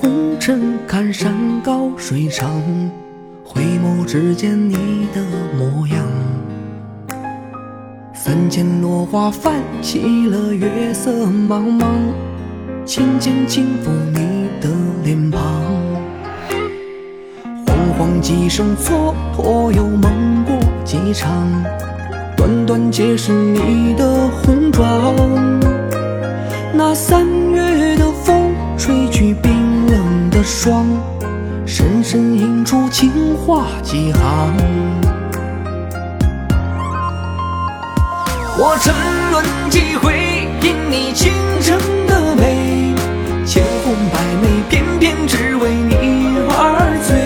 红尘，看山高水长，回眸只见你的模样。三千落花泛起了月色茫茫，轻轻轻抚你的脸庞。惶惶几声蹉跎，又梦过几场，段段皆是你的红妆。那三月霜，深深印出情话几行。我沉沦几回，因你倾城的美，千红百媚，偏偏只为你而醉。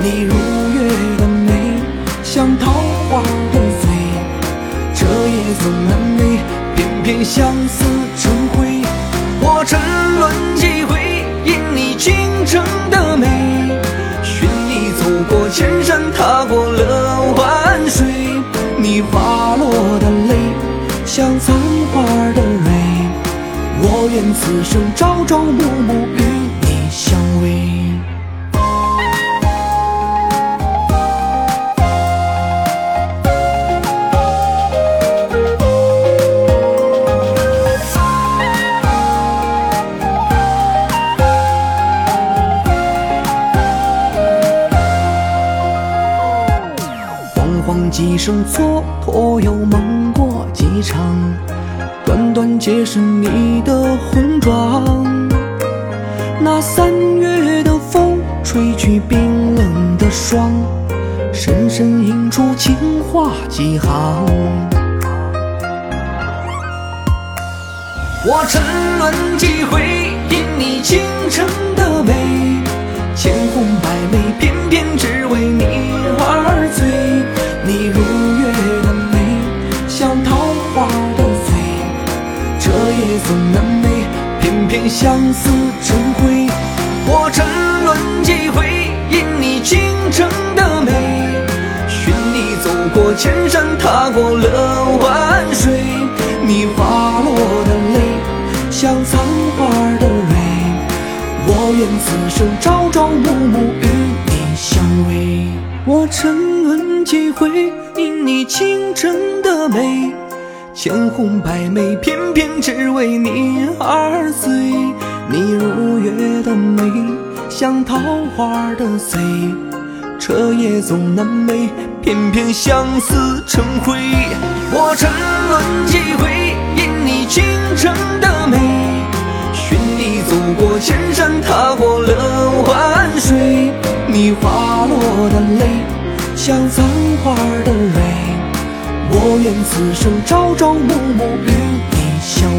你如月的美，像桃花的醉，彻夜总难寐，偏偏相思城的美，寻你走过千山，踏过了万水，你滑落的泪。像残花的蕊，我愿此生朝朝暮暮几声蹉跎，又梦过几场，段段皆是你的红妆。那三月的风吹去冰冷的霜，深深印出情话几行。我沉沦几回，因你倾城夜总难寐，偏偏相思成灰。我沉沦几回，因你倾城的美，寻你走过千山，踏过了万水，你滑落的泪，像残花的蕊，我愿此生朝朝暮暮与你相偎。我沉沦几回，因你倾城的美，千红百媚，偏偏只为你而醉。你如月的美，像桃花的醉，彻夜总难寐，偏偏相思成灰。我沉沦几回，因你倾城的美，寻你走过千山，踏过了万水，你滑落的泪，像残花的愿此生朝朝暮暮与你相